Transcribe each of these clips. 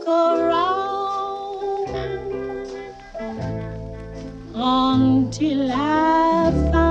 look around until I found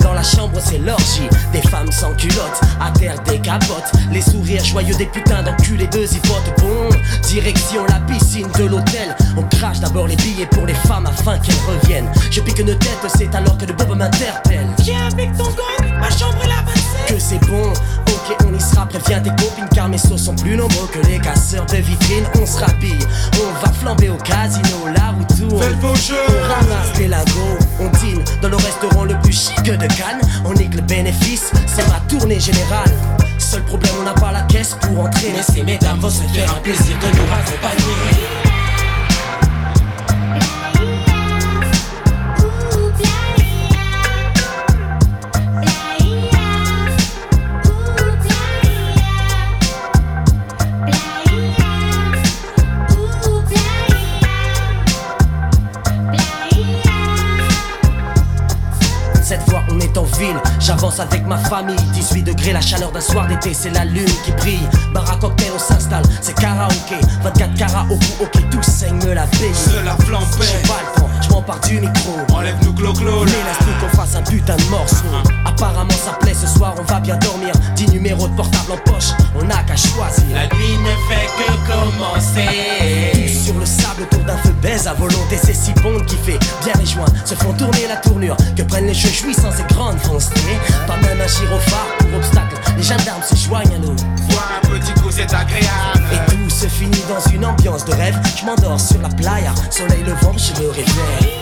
Dans la chambre, c'est l'orgie. Des femmes sans culottes, à terre des. Les sourires joyeux des putains d'enculés, deux votent Bon, direction la piscine de l'hôtel. On crache d'abord les billets pour les femmes afin qu'elles reviennent. Je pique une tête, c'est alors que le bob m'interpelle. Viens avec ton gang, ma chambre est la Que c'est bon, on y sera Préviens tes copines car mes sauts sont plus nombreux que les casseurs de vitrines. On se rapille, on va flamber au casino La route où on, on ramasse des lingots On dîne dans le restaurant le plus chic de Cannes. On nique le bénéfice, c'est ma tournée générale. Seul problème on n'a pas la caisse pour entrer Mais ces mesdames vont se faire un plaisir de nous accompagner. J'avance avec ma famille, 18 degrés, la chaleur d'un soir d'été, c'est la lune qui brille. Bar à cocktail, on s'installe, c'est karaoké. 24 karaoké, ok, tout saigne me la veille. Je la. Je m'empare du micro. Enlève-nous clo-clo. Mais laisse-nous qu'on fasse un putain de morceau. Apparemment, ça plaît ce soir, on va bien dormir. 10 numéros de portable en poche, on n'a qu'à choisir. La nuit ne fait que commencer. sur le sable autour d'un feu baise à volonté, c'est si bon qui fait bien les joints. Se font tourner la tournure, que prennent les jeux jouissants ces grandes foncées? Pas même un gyrophare pour obstacle les gendarmes se joignent à nous. Boire un petit coup, c'est agréable. Et tout se finit dans une ambiance de rêve. Je m'endors sur la playa, soleil levant, je me réveille. Yeah.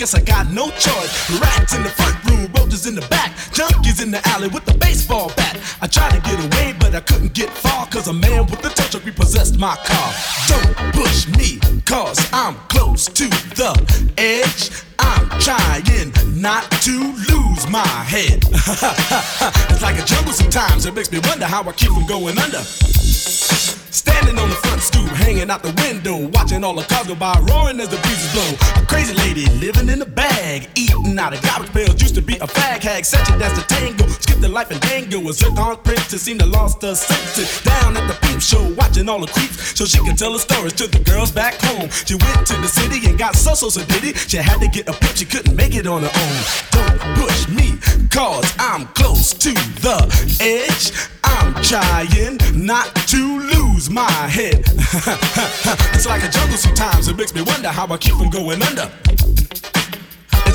Guess I got no choice. Rats in the front room, roaches in the back, junkies in the alley with the baseball bat. I tried to get away, but I couldn't get far, cause a man with a tow truck repossessed my car. Don't push me, cause I'm close to the edge. I'm trying not to lose my head. it's like a jungle sometimes, it makes me wonder how I keep from going under. Standing on the front stoop, hanging out the window, watching all the cars go by, fag hag, such a dance to tango. Skipped the life and dango. A zircon seemed to seen the lost her senses. Down at the peep show, watching all the creeps, so she can tell the stories to the girls back home. She went to the city and got so so so did She had to get a pimp, she couldn't make it on her own. Don't push me, cause I'm close to the edge. I'm trying not to lose my head. it's like a jungle sometimes, it makes me wonder how I keep from going under.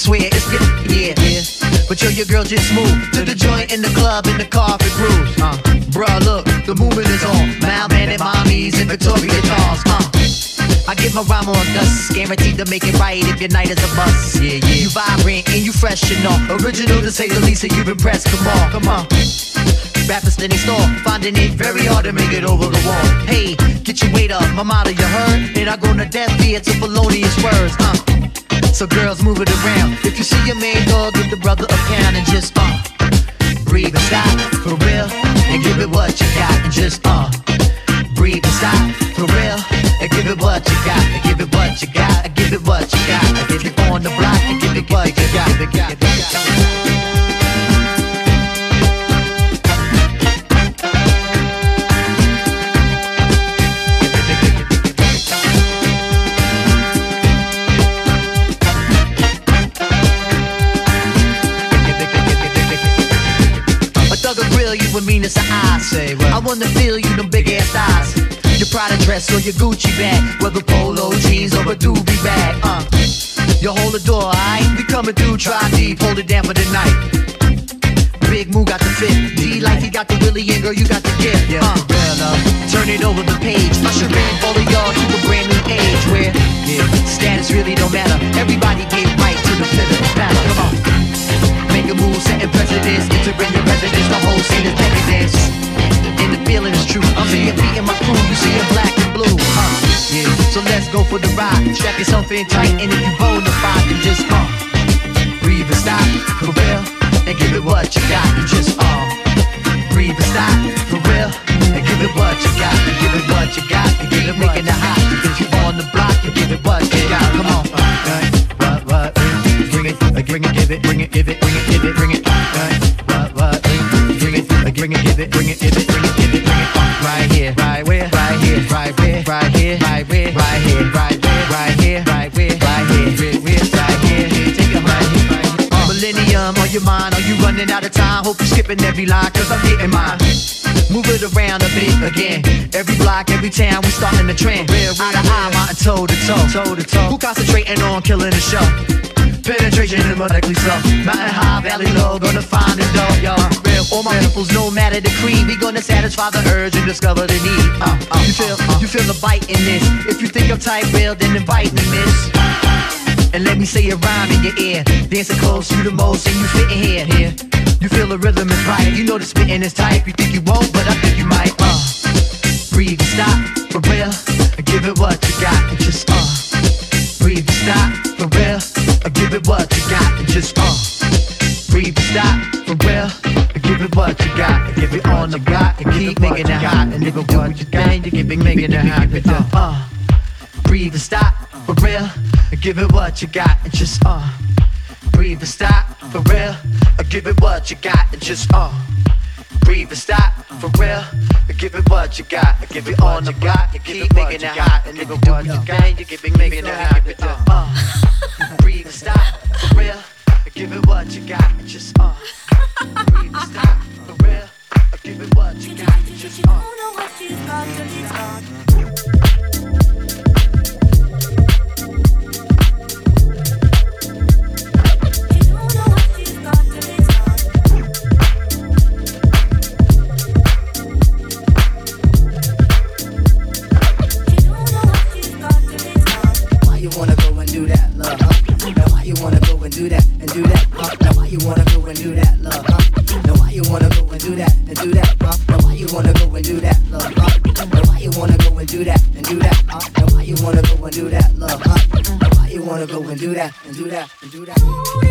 Swear it's good. Yeah, yeah. But yo, your girl just moved to the joint in the club in the carpet grooves. Uh, bruh, look, the movement is on. Malman and mommies and Victoria dolls. Uh. I get my rhyme on dust, guaranteed to make it right if your night is a bust. Yeah, yeah. You vibrant and you fresh and all. Original to say the least, and you've impressed. Come on, come on. Rappers in they store, finding it very hard to make it over the wall. Hey, get your weight up, my motto you heard. And I go to death via to felonious words, uh. So girls move it around. If you see your main dog, give the brother a pound and just uh breathe and stop. For real, and give it what you got and just uh breathe and stop. For real, and give it what you got, and give it what you got, and give it what you got, and give it on the block, and give it what you got, give it. Dress or your Gucci bag, whether polo jeans or a doobie bag. Uh, you hold the door, alright? We coming through, try deep, hold it down for the night. Big Moo got the fit, D like he got the Willie, and girl you got the gift. Yeah, uh, turn it over the page, usher in all of y'all to a brand new age where yeah, status really don't matter. Everybody get right to the fifth battle. Come on. Make a move, setting precedence. Entering your residence, the whole scene is decadence. And the feeling is true. I'm seeing feet in my crew, you see black So let's go for the ride. Strap yourself in tight, and if you bona fide, then just uh, breathe and stop for real, and give it what you got. And just uh, breathe and stop for real, and give it what you got. And give it what you got. And give it making it hot. If you on the block, you give it what you got. Come on. Uh, what, what, bring it, bring it, give it, bring it, give it, bring it, give it, bring it. What, what, bring it, bring it, give it, bring it, give it, bring it, give it, bring it. Right here, right where, right here, right where, right here, right where, right here, right where, right here, right here, right here. Take right here, right here. Millennium on your mind, are you running out of time? Hope you're skipping every line, cause I'm getting mine. Move it around a bit again. Every block, every town, we starting the trend. Real, eye to eye, mountain toe to toe, toe to toe. Who concentrating on killing the show? Penetration is medically so. Mountain high, valley low, gonna find it though, yo. Real, all my peoples, no matter the creed, we gonna satisfy the urge and discover the need. Uh, uh, you feel, you feel the bite in this. If you think I'm tight, real, then invite me, miss. And let me say a rhyme in your ear. Dancing close, you the most, and you fit in here, here. You feel the rhythm is right. You know the spitting is tight. You think you won't, but I think you might. Uh, breathe, stop, for real. And give it what you got, and just uh. Breathe, stop, And give it what you got, and just uh. Breathe, and stop, for real. And give it what you got, and give it on the got, and keep making it hot. And if it what you got, you keep making it hot. Uh, uh. Breathe and stop, for real. And give it what you got, and just uh. Breathe and stop, for real. And give it what you got, and just uh. Breathe and stop, for real. And give it what you got, and give it all you got, and keep making it hot. And if you do what you can, you keep making it hot. For real. Give it what you got, just uh. For real. Give it what you got, just uh. Why wanna go and do that and do that and do that?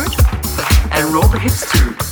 Forward and roll the hips through.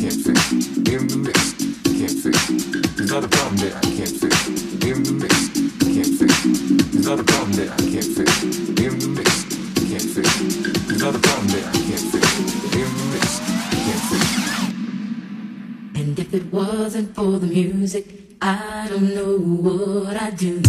can't fix. In the mix, can't fix. There's not a problem that I can't fix. In the mix, can't fix. There's not a problem that I can't fix. In the mix, can't fix. There's not a problem that I can't fix. In the mix, can't fix. And if it wasn't for the music, I don't know what I'd do.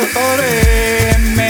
doctores. Me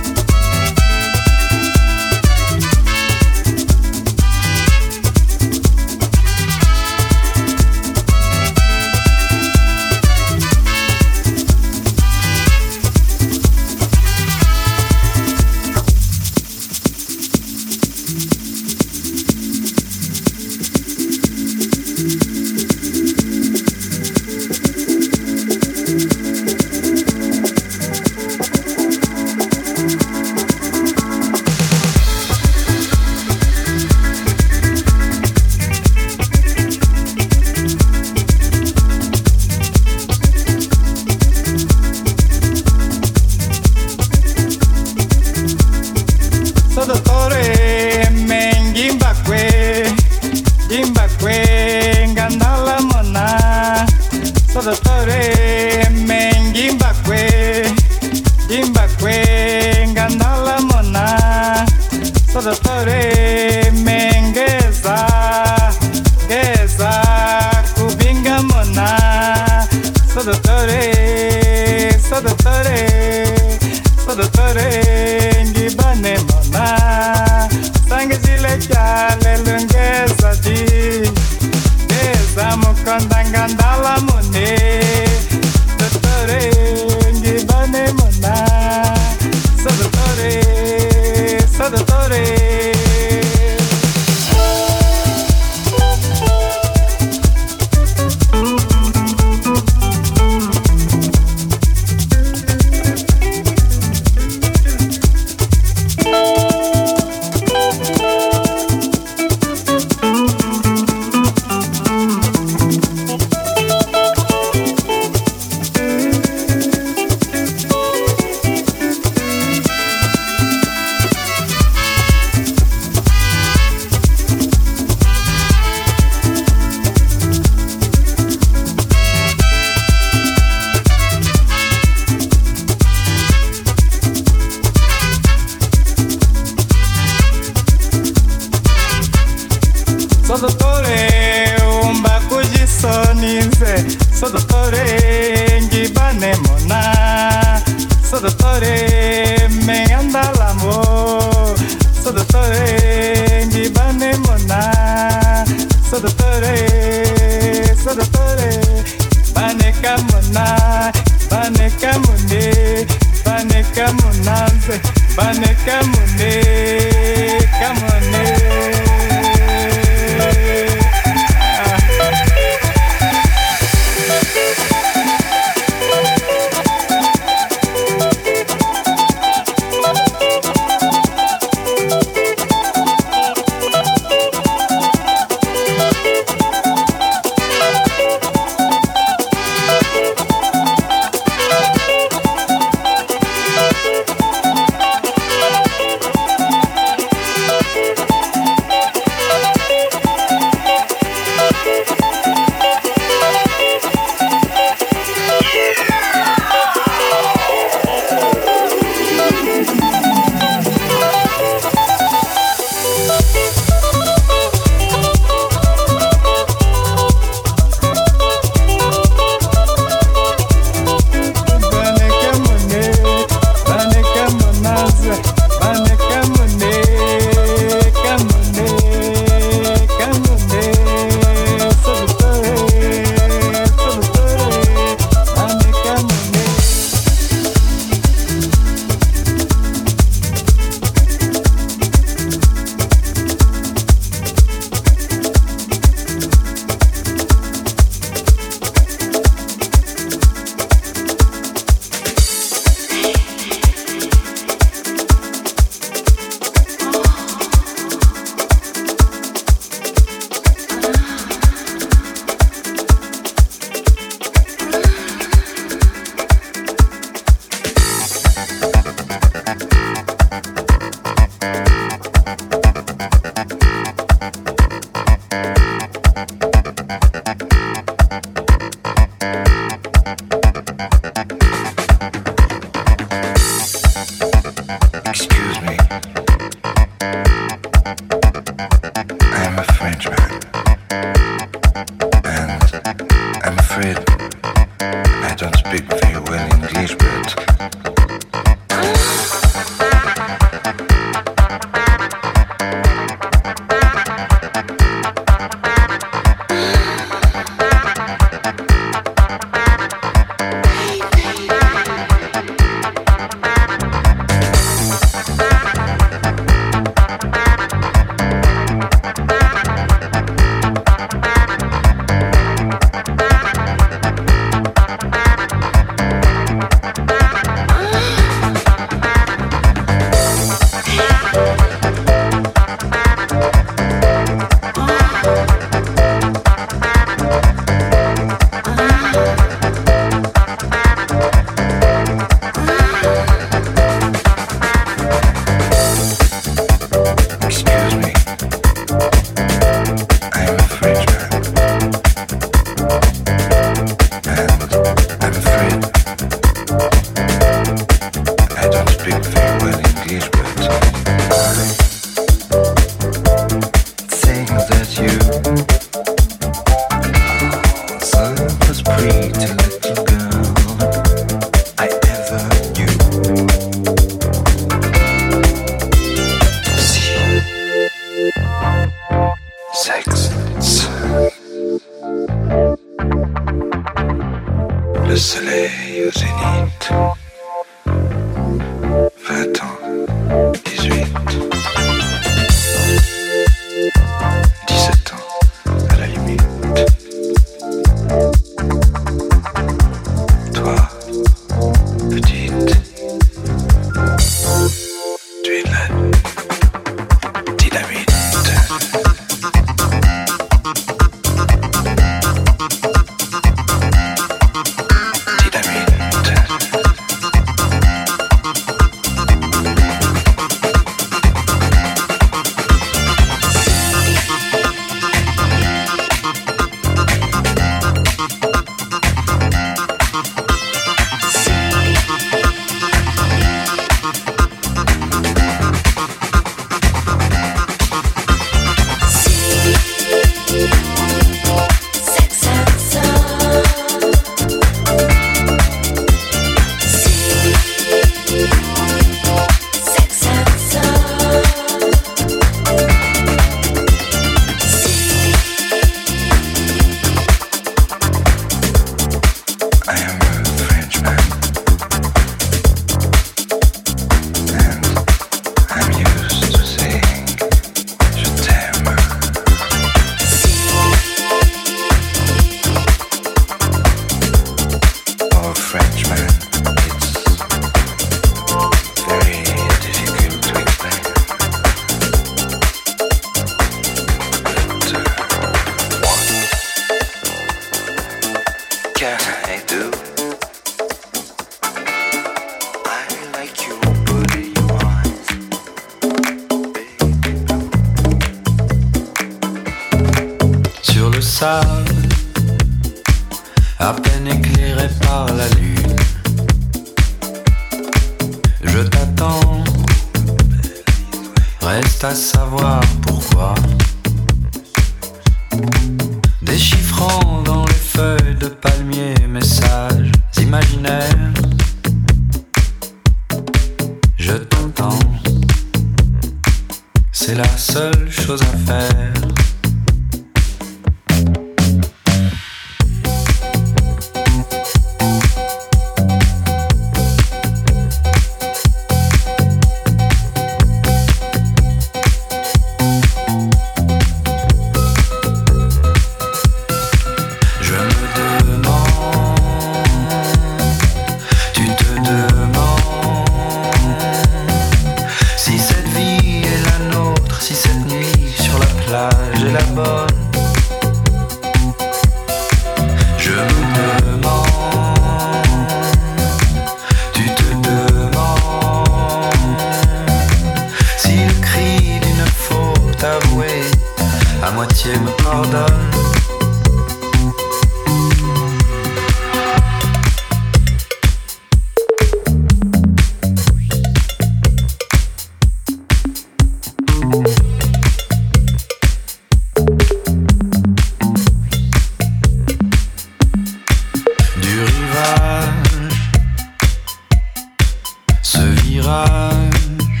ce virage.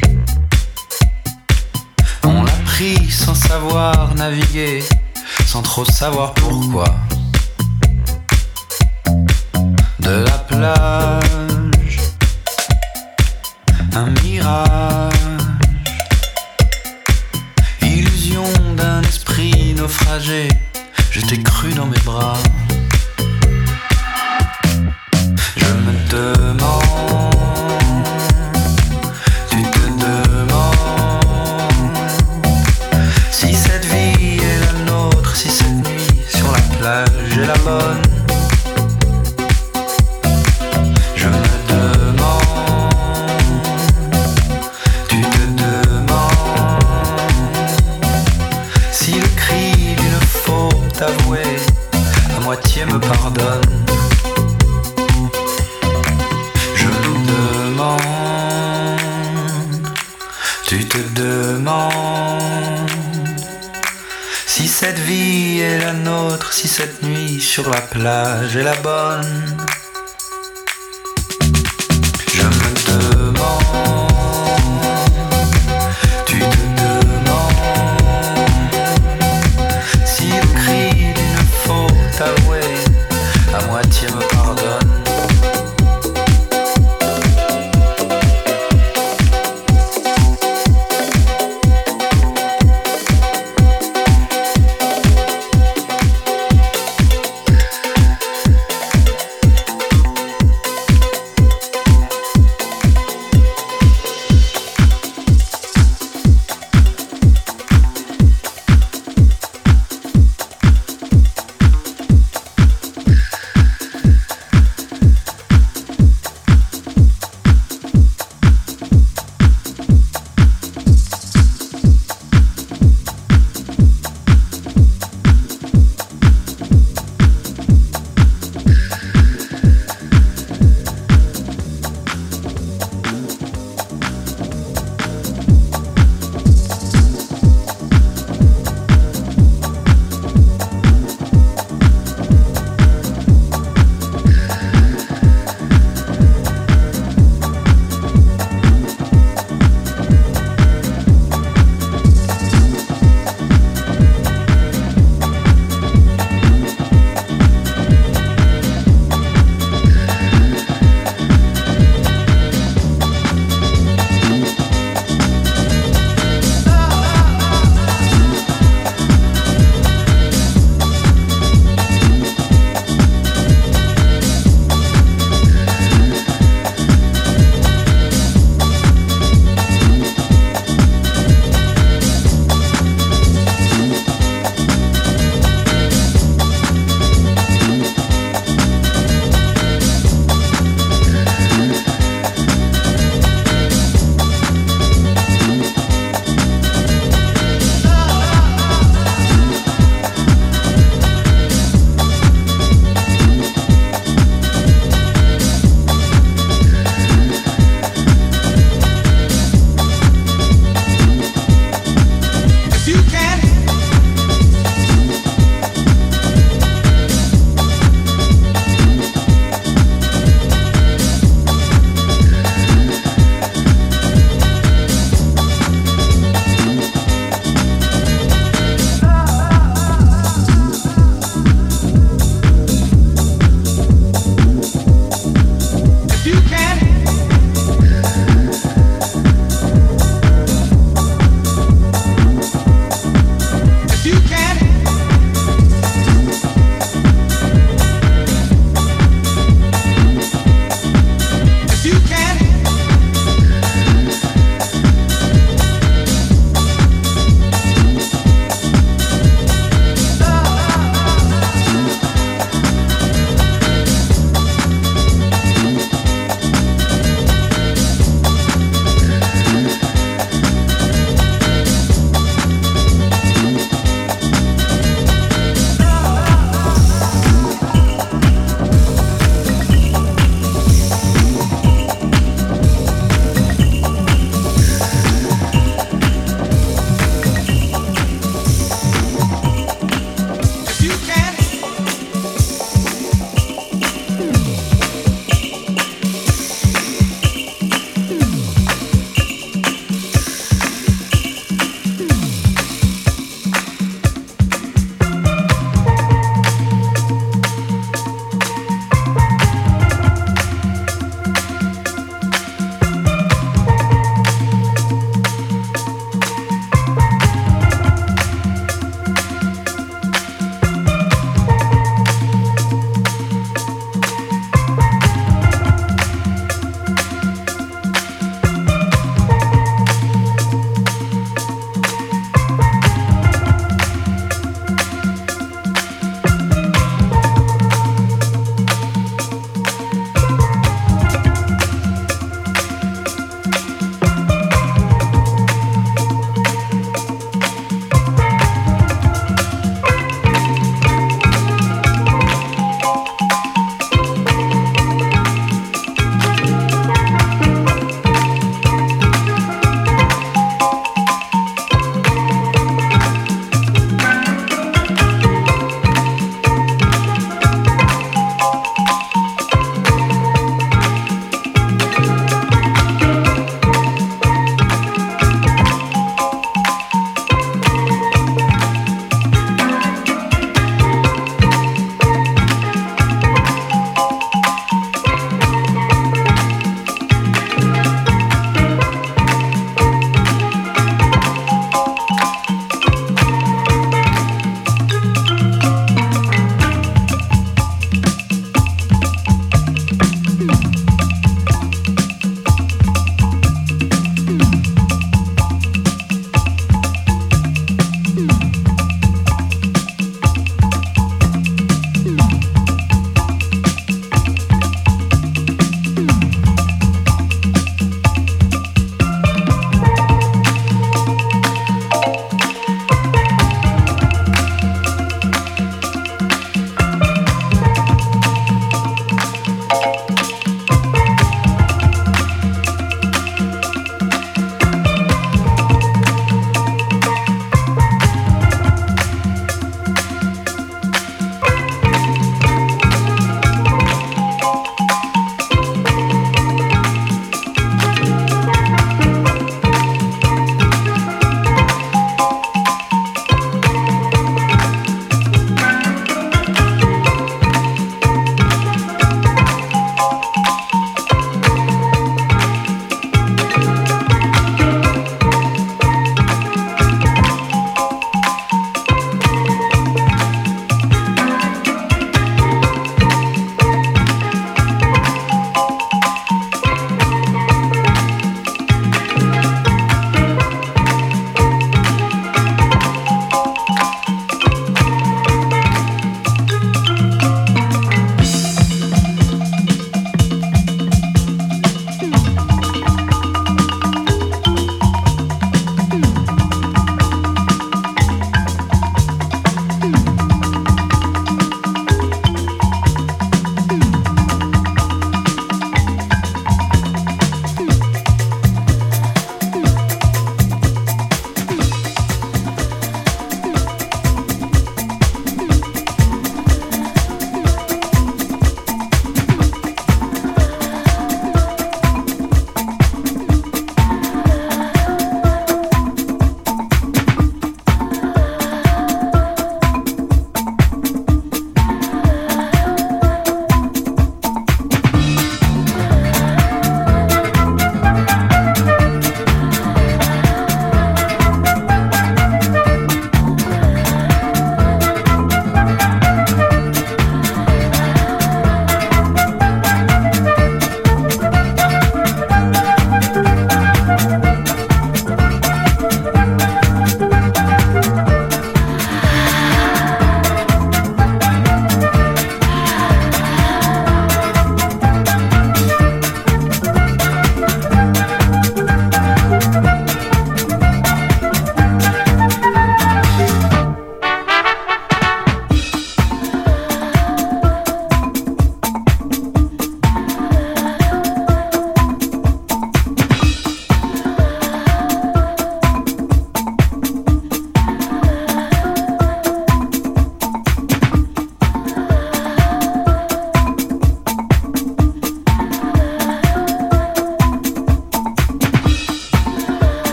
On l'a pris sans savoir naviguer, sans trop savoir pourquoi. De la plage, un mirage, illusion d'un esprit naufragé. Je t'ai cru dans mes bras. Je me te là j'ai la bonne.